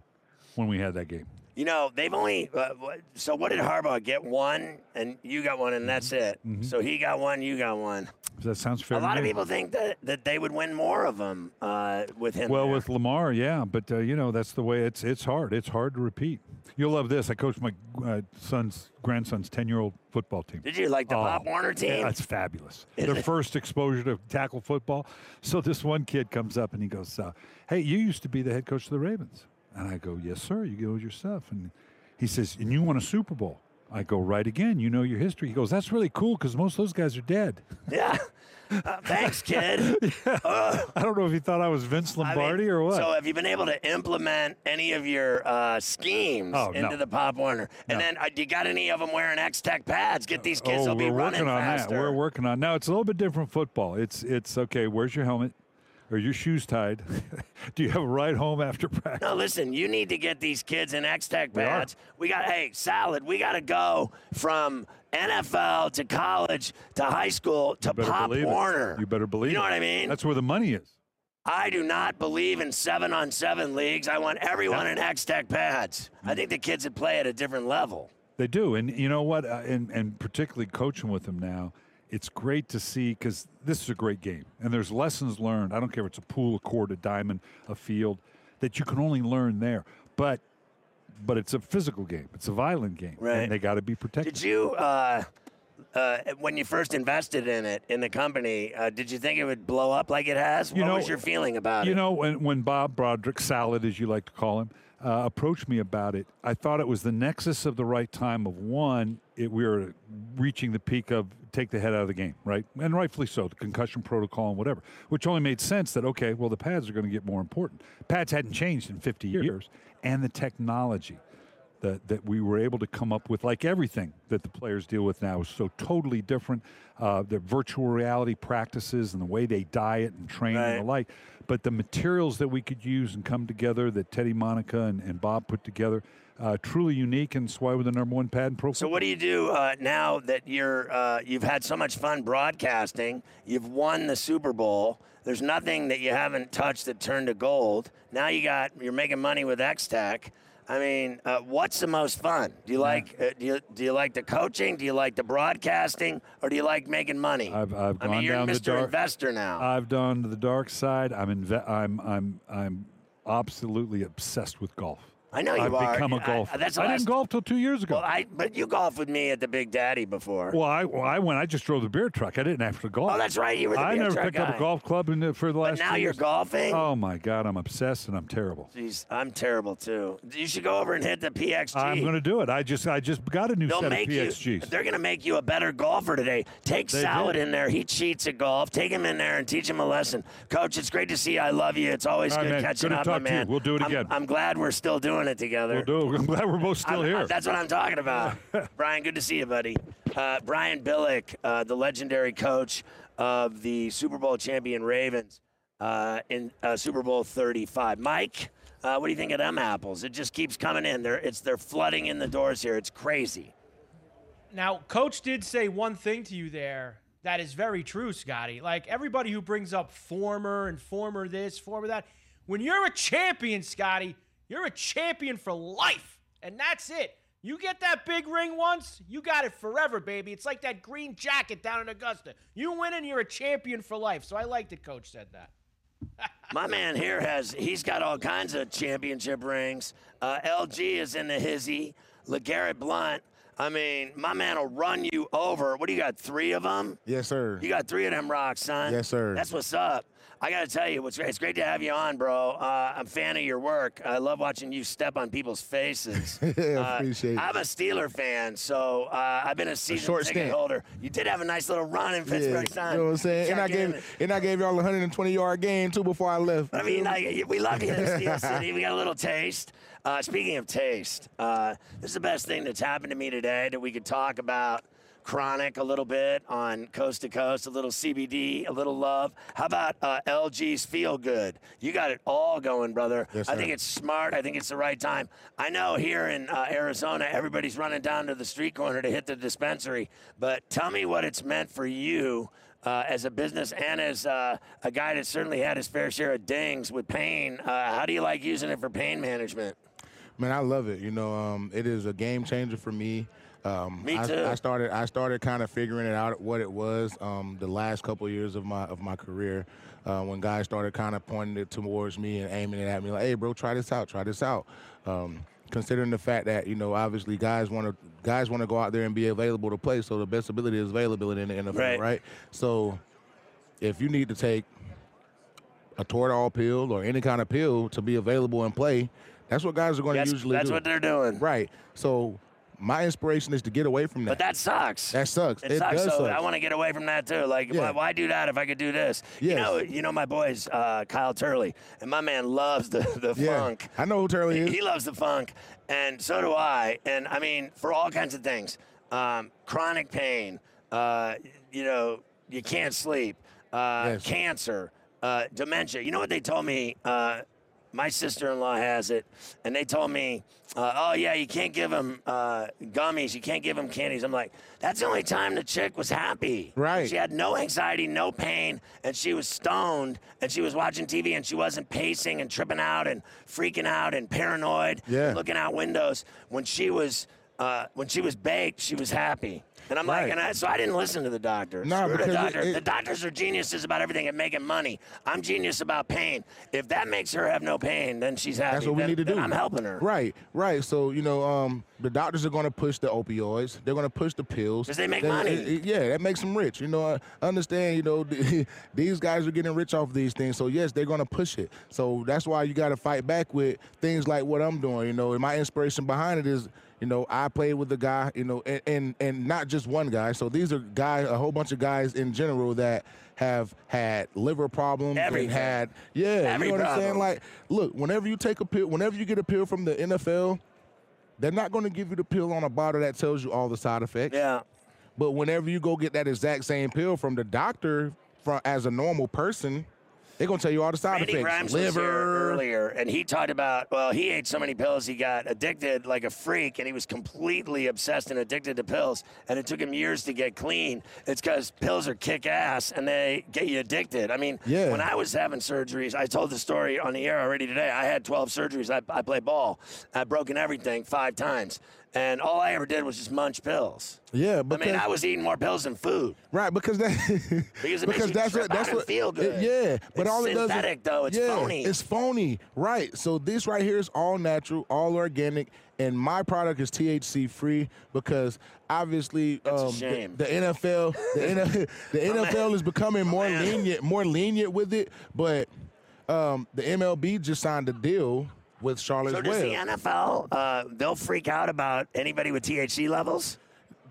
S11: when we had that game.
S1: You know, they've only. Uh, so what did Harbaugh get? One, and you got one, and that's it.
S11: Mm-hmm.
S1: So he got one, you got one.
S11: That sounds fair.
S1: A lot of people think that, that they would win more of them uh, with him.
S11: Well,
S1: there.
S11: with Lamar, yeah, but uh, you know that's the way it's. It's hard. It's hard to repeat. You'll love this. I coached my uh, son's grandson's ten-year-old football team.
S1: Did you like the
S11: oh,
S1: Pop Warner team?
S11: Yeah, that's fabulous. <laughs>
S1: Is
S11: Their
S1: it?
S11: first exposure to tackle football. So this one kid comes up and he goes, uh, "Hey, you used to be the head coach of the Ravens." And I go, "Yes, sir. You go with your stuff." And he says, "And you won a Super Bowl." I go, "Right again. You know your history." He goes, "That's really cool because most of those guys are dead."
S1: Yeah. Uh, thanks, <laughs> kid.
S11: yeah. I don't know if he thought I was Vince Lombardi
S1: I mean,
S11: or what.
S1: So, have you been able to implement any of your uh, schemes
S11: oh,
S1: into
S11: no.
S1: the Pop Warner? And
S11: no.
S1: then, uh, do you got any of them wearing X Tech pads? Get these kids;
S11: oh,
S1: they'll be
S11: we're working on
S1: faster.
S11: that. We're working on now. It's a little bit different football. It's it's okay. Where's your helmet? Are your shoes tied? <laughs> Do you have a ride home after practice?
S1: No, listen, you need to get these kids in X Tech pads. We, we got, hey, salad, we got to go from NFL to college to high school to Pop Warner.
S11: It. You better believe
S1: You know
S11: it.
S1: what I mean?
S11: That's where the money is.
S1: I do not believe in seven on seven leagues. I want everyone in X Tech pads. I think the kids would play at a different level.
S11: They do, and you know what? Uh, and and particularly coaching with them now, it's great to see because this is a great game, and there's lessons learned. I don't care if it's a pool, a court, a diamond, a field, that you can only learn there. But but it's a physical game. It's a violent game,
S1: Right.
S11: and they got to be protected.
S1: Did you, uh, uh, when you first invested in it, in the company, uh, did you think it would blow up like it has?
S11: You
S1: what
S11: know-
S1: was your feeling about
S11: you
S1: it?
S11: You know, when, when Bob Broderick, Salad as you like to call him, uh, approached me about it, I thought it was the nexus of the right time of one, it, we were reaching the peak of take the head out of the game, right? And rightfully so, the concussion protocol and whatever, which only made sense that, okay, well, the pads are going to get more important. Pads hadn't changed in 50 years, and the technology that, that we were able to come up with, like everything that the players deal with now, is so totally different. Uh, the virtual reality practices and the way they diet and train
S1: Right.
S11: and the like. But the materials that we could use and come together that Teddy Monica and, and Bob put together, uh, truly unique, and it's why we're the number one pad in pro
S1: So what do you do uh, now that you're uh, you've had so much fun broadcasting? You've won the Super Bowl. There's nothing that you haven't touched that turned to gold. Now you got you're making money with X Tech. I mean, uh, what's the most fun? Do you like uh, do you do you like the coaching? Do you like the broadcasting, or do you like making money?
S11: I've, I've
S1: I
S11: gone
S1: mean, you're
S11: down
S1: Mr.
S11: the dark.
S1: Investor now.
S11: I've done the dark side. I'm inve- I'm I'm I'm absolutely obsessed with golf.
S1: I know you
S11: I've
S1: are.
S11: become a
S1: I-
S11: golfer.
S1: that's
S11: I didn't golf till two years ago.
S1: Well, I but you golfed with me at the Big Daddy before.
S11: Well, I well, I went. I just drove the beer truck. I didn't have to golf.
S1: Oh, that's right, you were the
S11: I
S1: beer
S11: never
S1: truck
S11: picked up a golf club in the, for the last.
S1: But now
S11: two
S1: you're golfing?
S11: Oh my God, I'm obsessed and I'm terrible.
S1: Jeez, I'm terrible too. You should go over and hit the PXG.
S11: I'm going to do it. I just I just got a new
S1: They'll
S11: set of
S1: make you.
S11: PXGs.
S1: They're going to make you a better golfer today. Take
S11: They
S1: Salad
S11: did.
S1: in there. He cheats at golf. Take him in there and teach him a lesson. Coach, it's great to see you. I love you. It's always
S11: All
S1: good
S11: man.
S1: catching
S11: Good to
S1: up,
S11: talk
S1: my
S11: to you.
S1: man.
S11: We'll do it
S1: I'm-
S11: again.
S1: I'm, glad we're still doing it together.
S11: We'll do. I'm glad we're both still
S1: I'm-
S11: here.
S1: I- that's what I'm talking about. <laughs> Brian, good to see you, buddy. Uh, Brian Billick, uh, the legendary coach of the Super Bowl champion Ravens uh, in uh, Super Bowl 35. Mike, uh, what do you think of them apples? It just keeps coming in. They're it's they're flooding in the doors here. It's crazy.
S2: Now, Coach did say one thing to you there that is very true, Scotty. Like everybody who brings up former and former this, former that, when you're a champion, Scotty, you're a champion for life. And that's it. You get that big ring once, you got it forever, baby. It's like that green jacket down in Augusta. You win and you're a champion for life. So I like it, Coach said that. <laughs>
S1: My man here has he's got all kinds of championship rings. Uh, LG is in the hizzy. LeGarrette Blount. I mean, my man will run you over. What do you got? Three of them?
S12: Yes, sir.
S1: You got three of them rocks, son.
S12: Yes, sir.
S1: That's what's up. I got to tell you, what's great. It's great to have you on, bro. Uh, I'm a fan of your work. I love watching you step on people's faces. <laughs>
S12: Yeah, appreciate it.
S1: I'm a Steeler fan, so uh, I've been a season
S12: short
S1: ticket holder. You did have a nice little run in Pittsburgh,
S12: Yeah,
S1: son.
S12: you know what I'm saying? And I gave and I gave y'all a 120 yard game too before I left.
S1: I mean, like, we love you in Steel <laughs> City. We got a little taste. Uh, speaking of taste, uh, this is the best thing that's happened to me today that we could talk about. Chronic a little bit on Coast to Coast, a little CBD, a little love. How about uh, LG's Feel Good? You got it all going, brother.
S12: Yes,
S1: I think it's smart. I think it's the right time. I know here in uh, Arizona, everybody's running down to the street corner to hit the dispensary, but tell me what it's meant for you uh, as a business and as uh, a guy that certainly had his fair share of dings with pain. Uh, how do you like using it for pain management?
S12: Man, I love it. You know, um, it is a game changer for me. Um,
S1: Me
S12: I,
S1: too.
S12: I started. I started kind of figuring it out what it was um, the last couple of years of my of my career. Uh, when guys started kind of pointing it towards me and aiming it at me, like, "Hey, bro, try this out. Try this out." Um, considering the fact that you know, obviously, guys want to guys want to go out there and be available to play. So the best ability is availability in the NFL,
S1: Right.
S12: right? So if you need to take a Toradol pill or any kind of pill to be available and play, that's what guys are going to
S1: That's-
S12: usually
S1: that's
S12: do.
S1: what they're doing.
S12: Right. So my inspiration is to get away from that.
S1: But that sucks.
S12: That sucks.
S1: It,
S12: It
S1: sucks.
S12: does
S1: so
S12: suck.
S1: I want to get away from that too. Like,
S12: Yeah.
S1: why, why do that if I could do this? You know, you know my boys, uh, Kyle Turley, and my man loves the the
S12: Yeah.
S1: funk.
S12: I know who Turley is.
S1: He loves the funk, and so do I. And I mean, for all kinds of things, um, chronic pain, uh, you know, you can't sleep, uh,
S12: Yes.
S1: cancer, uh, dementia. You know what they told me? My sister-in-law has it, and they told me, uh, "Oh yeah, you can't give him uh, gummies, you can't give him candies." I'm like, "That's the only time the chick was happy.
S12: Right.
S1: She had no anxiety, no pain, and she was stoned, and she was watching TV, and she wasn't pacing and tripping out and freaking out and paranoid,
S12: Yeah.
S1: looking out windows. When she was uh, when she was baked, she was happy." And I'm like, and I, so I didn't listen to the doctor.
S12: No,
S1: Screw the
S12: because it- it-
S1: the doctors are geniuses about everything and making money. I'm genius about pain. If that makes her have no pain, then she's happy.
S12: That's what we need to
S1: then
S12: do.
S1: I'm helping her.
S12: Right, right. So you know, um, the doctors are going to push the opioids. They're going to push the pills
S1: 'Cause they make money.
S12: it- it- yeah, that makes them rich. You know, I understand. You know, <laughs> these guys are getting rich off these things. So yes, they're going to push it. So that's why you got to fight back with things like what I'm doing. You know, and my inspiration behind it is. You know, I played with the guy, you know, and, and and not just one guy. So these are guys, a whole bunch of guys in general that have had liver problems
S1: Everything.
S12: and had, yeah,
S1: Every
S12: you know what I'm saying? Like, look, whenever you take a pill, whenever you get a pill from the NFL, they're not going to give you the pill on a bottle that tells you all the side effects.
S1: Yeah.
S12: But whenever you go get that exact same pill from the doctor, from as a normal person, they're going to tell you all the side
S1: Randy
S12: effects.
S1: Grimes was
S12: liver.
S1: here earlier, and he talked about well, he ate so many pills he got addicted like a freak, and he was completely obsessed and addicted to pills. And it took him years to get clean. It's because pills are kick ass, and they get you addicted. I mean,
S12: Yeah.
S1: when I was having surgeries, I told the story on the air already today. I had 12 surgeries. I, I play ball. I've broken everything five times. And all I ever did was just munch pills.
S12: Yeah,
S1: but
S12: I
S1: mean, I was eating more pills than food.
S12: right because that <laughs>
S1: Because it makes you
S12: that's what that's what
S1: feel good.
S12: yeah, but
S1: It's
S12: all it does
S1: synthetic,
S12: is,
S1: though. It's
S12: yeah,
S1: phony.
S12: It's phony, right? So this right here is all natural, all organic, and my product is THC free because obviously um,
S1: shame.
S12: The, the NFL <laughs> the, NFL, the NFL is becoming more lenient, more lenient with it, but um, the MLB just signed a deal with Charlotte
S1: So does the NFL? Uh, they'll freak out about anybody with THC levels.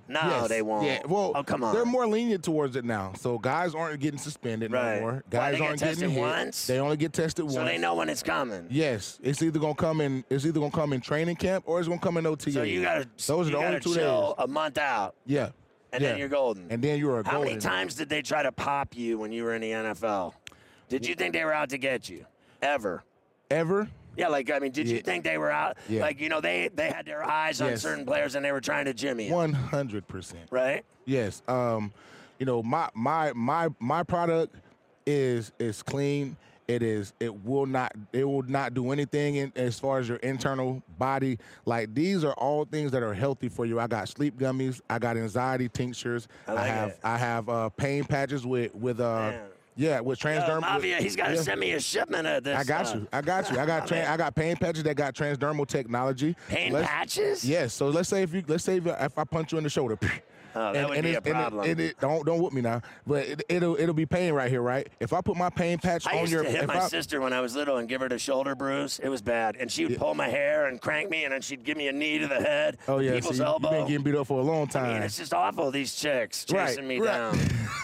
S1: No,
S12: Yes.
S1: they won't.
S12: Yeah, well,
S1: oh come on.
S12: They're more lenient towards it now, so guys aren't getting suspended
S1: Right.
S12: no more. Guys
S1: get
S12: aren't getting
S1: tested
S12: hit.
S1: once?
S12: They only get tested
S1: so
S12: once.
S1: So they know when it's coming.
S12: Yes, it's either gonna come in. It's either gonna come in training camp or it's gonna come in OTA.
S1: So you gotta,
S12: Those are the only two
S1: chill
S12: days.
S1: a month out,
S12: Yeah,
S1: and
S12: yeah.
S1: then you're golden.
S12: And then you're a
S1: How
S12: golden.
S1: many times did they try to pop you when you were in the NFL? Did you think they were out to get you? Ever?
S12: Ever?
S1: Yeah, like I mean, did you
S12: Yeah.
S1: think they were out?
S12: Yeah.
S1: Like you know, they they had their eyes on certain players and they were trying to jimmy.
S12: One hundred percent.
S1: Right?
S12: Yes. Um, you know, my my my my product is is clean. It is. It will not. It will not do anything in, as far as your internal body. Like these are all things that are healthy for you. I got sleep gummies. I got anxiety tinctures.
S1: I like
S12: have.
S1: it.
S12: I have uh, pain patches with with uh.
S1: Man.
S12: Yeah, with transdermal.
S1: Mafia, he's got to
S12: yeah.
S1: send me a shipment of this.
S12: I got
S1: stuff.
S12: you. I got you. I got <laughs> tran I got pain patches that got transdermal technology.
S1: Pain
S12: Let's-
S1: patches?
S12: Yes. So let's say if you let's say if, if I punch you in the shoulder. <laughs>
S1: Oh, that would be
S12: it's-
S1: a problem.
S12: And it, and it- don't don't whoop me now, but it, it'll it'll be pain right here, right? If I put my pain patch
S1: I
S12: on
S1: used
S12: your,
S1: to hit my
S12: I,
S1: sister when I was little and give her the shoulder bruise. It was bad, and she would pull my hair and crank me, and then she'd give me a knee to the head,
S12: oh yeah,
S1: people's
S12: see,
S1: elbow.
S12: you've been getting beat up for a long
S1: I
S12: time.
S1: mean, it's just awful. These chicks chasing me down. <laughs>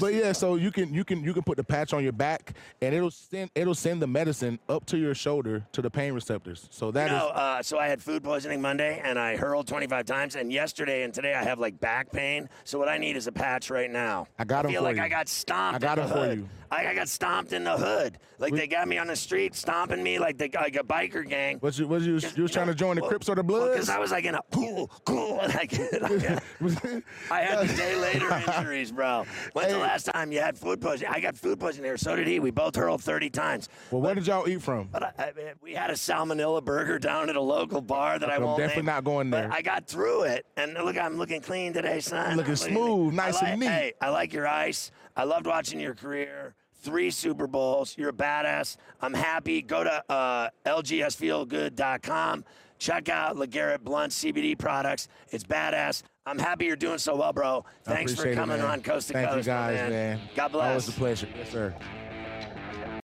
S12: but yeah, so you can you can you can put the patch on your back, and it'll send it'll send the medicine up to your shoulder to the pain receptors. So that
S1: you
S12: is
S1: know, uh, so I had food poisoning Monday, and I hurled 25 times. And yesterday and today, I have like back pain. So what I need is a patch right now.
S12: I got
S1: I
S12: 'em
S1: feel
S12: for
S1: like
S12: you.
S1: I got stomped.
S12: I got
S1: the
S12: for you.
S1: I, I got stomped in the hood. Like they got me on the street, stomping me like the like a biker gang.
S12: what you what you, you was trying to join the Crips or the Bloods?
S1: Because I was like in a cool, cool. <laughs> Like, <laughs> like, I had the day later <laughs> injuries, bro. When's the last time you had food poisoning? I got food poisoning here. So did he. We both hurled 30 times.
S12: well, where did y'all eat from?
S1: But I, I, we had a salmonella burger down at a local bar that I
S12: I'm
S1: won't
S12: definitely
S1: name.
S12: not going
S1: But
S12: there.
S1: I got through it, and look, I'm looking clean today, son.
S12: Looking
S1: I'm
S12: smooth,
S1: I
S12: nice and neat.
S1: Hey, I like your ice. I loved watching your career. Three Super Bowls. You're a badass. I'm happy. Go to uh, lgsfeelgood.com. Check out LeGarrette Blount CBD products. It's badass. I'm happy you're doing so well, bro. Thanks for
S12: appreciate it,
S1: coming on Coast to
S12: Thank
S1: Coast,
S12: you guys,
S1: man.
S12: man.
S1: God bless.
S12: Always a pleasure. Yes, sir.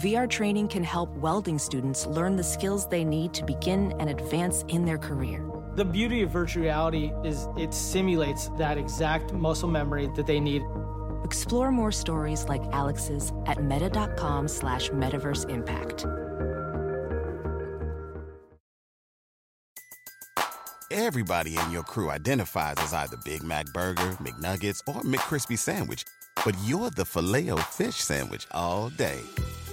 S5: VR training can help welding students learn the skills they need to begin and advance in their career.
S6: The beauty of virtual reality is it simulates that exact muscle memory that they need.
S5: Explore more stories like Alex's at meta.com slash metaverse impact.
S7: Everybody in your crew identifies as either Big Mac Burger, McNuggets, or McCrispy Sandwich. But you're the filet fish Sandwich all day.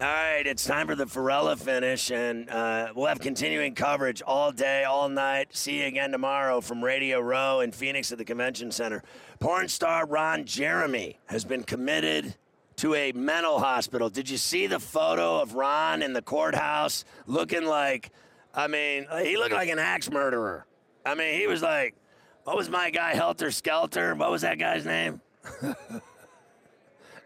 S1: All right, it's time for the Ferrella finish, and uh, we'll have continuing coverage all day, all night. See you again tomorrow from Radio Row in Phoenix at the Convention Center. Porn star Ron Jeremy has been committed to a mental hospital. Did you see the photo of Ron in the courthouse looking like, I mean, he looked like an axe murderer. I mean, he was like, what was my guy, Helter Skelter? What was that guy's name? <laughs>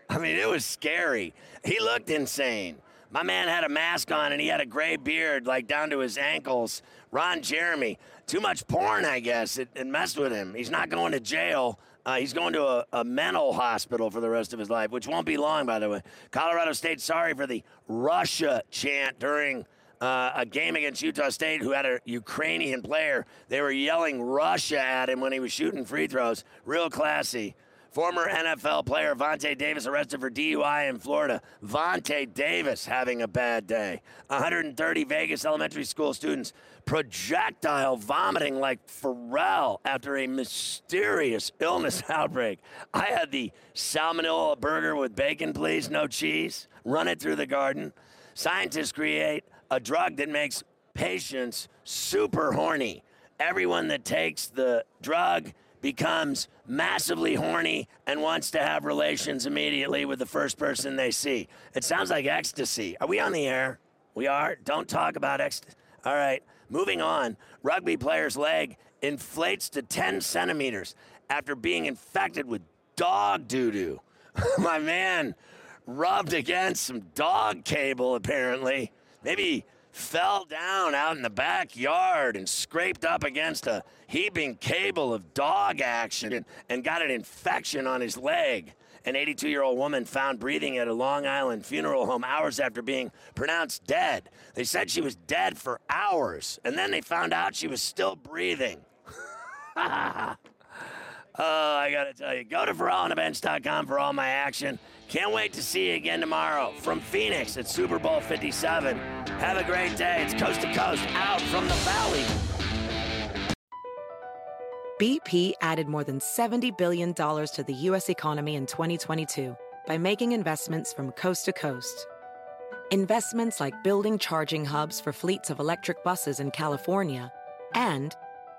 S1: I mean, it was scary. He looked insane. My man had a mask on and he had a gray beard, like down to his ankles. Ron Jeremy, too much porn, I guess. It, it messed with him. He's not going to jail. Uh, he's going to a, a, mental hospital for the rest of his life, which won't be long, by the way. Colorado State sorry for the Russia chant during uh, a game against Utah State, who had a Ukrainian player. They were yelling Russia at him when he was shooting free throws. Real classy. Former NFL player Vontae Davis arrested for DUI in Florida. Vontae Davis having a bad day. 130 Vegas elementary school students projectile vomiting like Ferrall after a mysterious illness <laughs> outbreak. I had the salmonella burger with bacon, please, no cheese. Run it through the garden. Scientists create a drug that makes patients super horny. Everyone that takes the drug becomes massively horny and wants to have relations immediately with the first person they see. It sounds like ecstasy. Are we on the air? We are. Don't talk about ecstasy. All right. Moving on. Rugby player's leg inflates to 10 centimeters after being infected with dog doo doo. <laughs> My man rubbed against some dog cable, apparently. Maybe fell down out in the backyard and scraped up against a heaping cable of dog action and, and got an infection on his leg. An 82 year old woman found breathing at a Long Island funeral home hours after being pronounced dead. They said she was dead for hours, and then they found out she was still breathing. <laughs> oh, I gotta tell you, go to FerrallOnTheBench.com for all my action. Can't wait to see you again tomorrow from Phoenix at Super Bowl 57. Have a great day. It's coast to coast out from the valley.
S4: BP added more than $70 billion to the U.S. economy in 2022 by making investments from coast to coast. Investments like building charging hubs for fleets of electric buses in California and